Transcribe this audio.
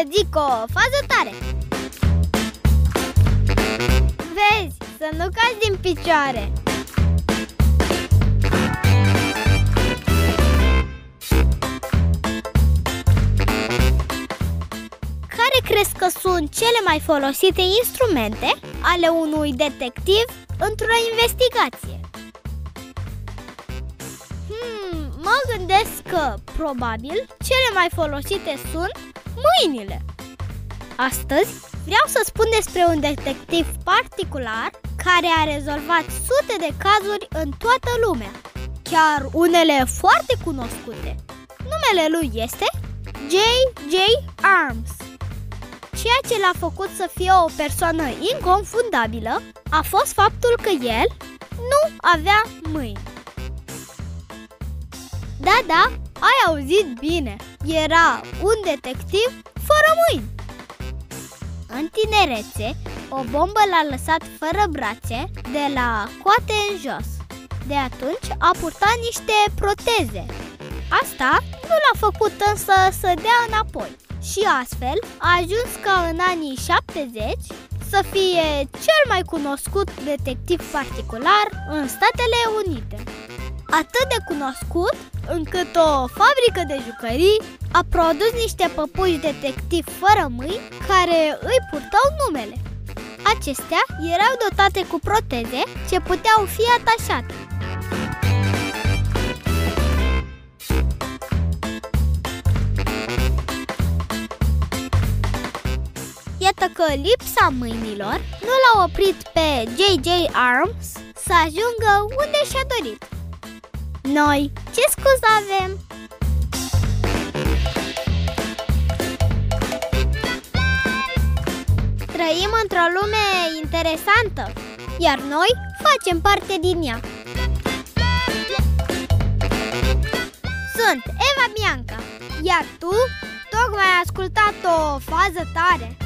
să zic o fază tare Vezi, să nu cazi din picioare Care crezi că sunt cele mai folosite instrumente ale unui detectiv într-o investigație? Hmm, mă gândesc că, probabil, cele mai folosite sunt mâinile. Astăzi vreau să spun despre un detectiv particular care a rezolvat sute de cazuri în toată lumea, chiar unele foarte cunoscute. Numele lui este J.J. Arms. Ceea ce l-a făcut să fie o persoană inconfundabilă a fost faptul că el nu avea mâini. Da, da, ai auzit bine. Era un detectiv fără mâini. În tinerețe, o bombă l-a lăsat fără brațe de la coate în jos. De atunci a purtat niște proteze. Asta nu l-a făcut însă să dea înapoi și astfel a ajuns ca în anii 70 să fie cel mai cunoscut detectiv particular în Statele Unite. Atât de cunoscut încât o fabrică de jucării a produs niște păpuși detectiv fără mâini care îi purtau numele. Acestea erau dotate cu proteze ce puteau fi atașate. Iată că lipsa mâinilor nu l-a oprit pe J.J. Arms să ajungă unde și-a dorit. Noi ce scuză avem? Trăim într-o lume interesantă, iar noi facem parte din ea. Sunt Eva Bianca, iar tu tocmai ai ascultat o fază tare.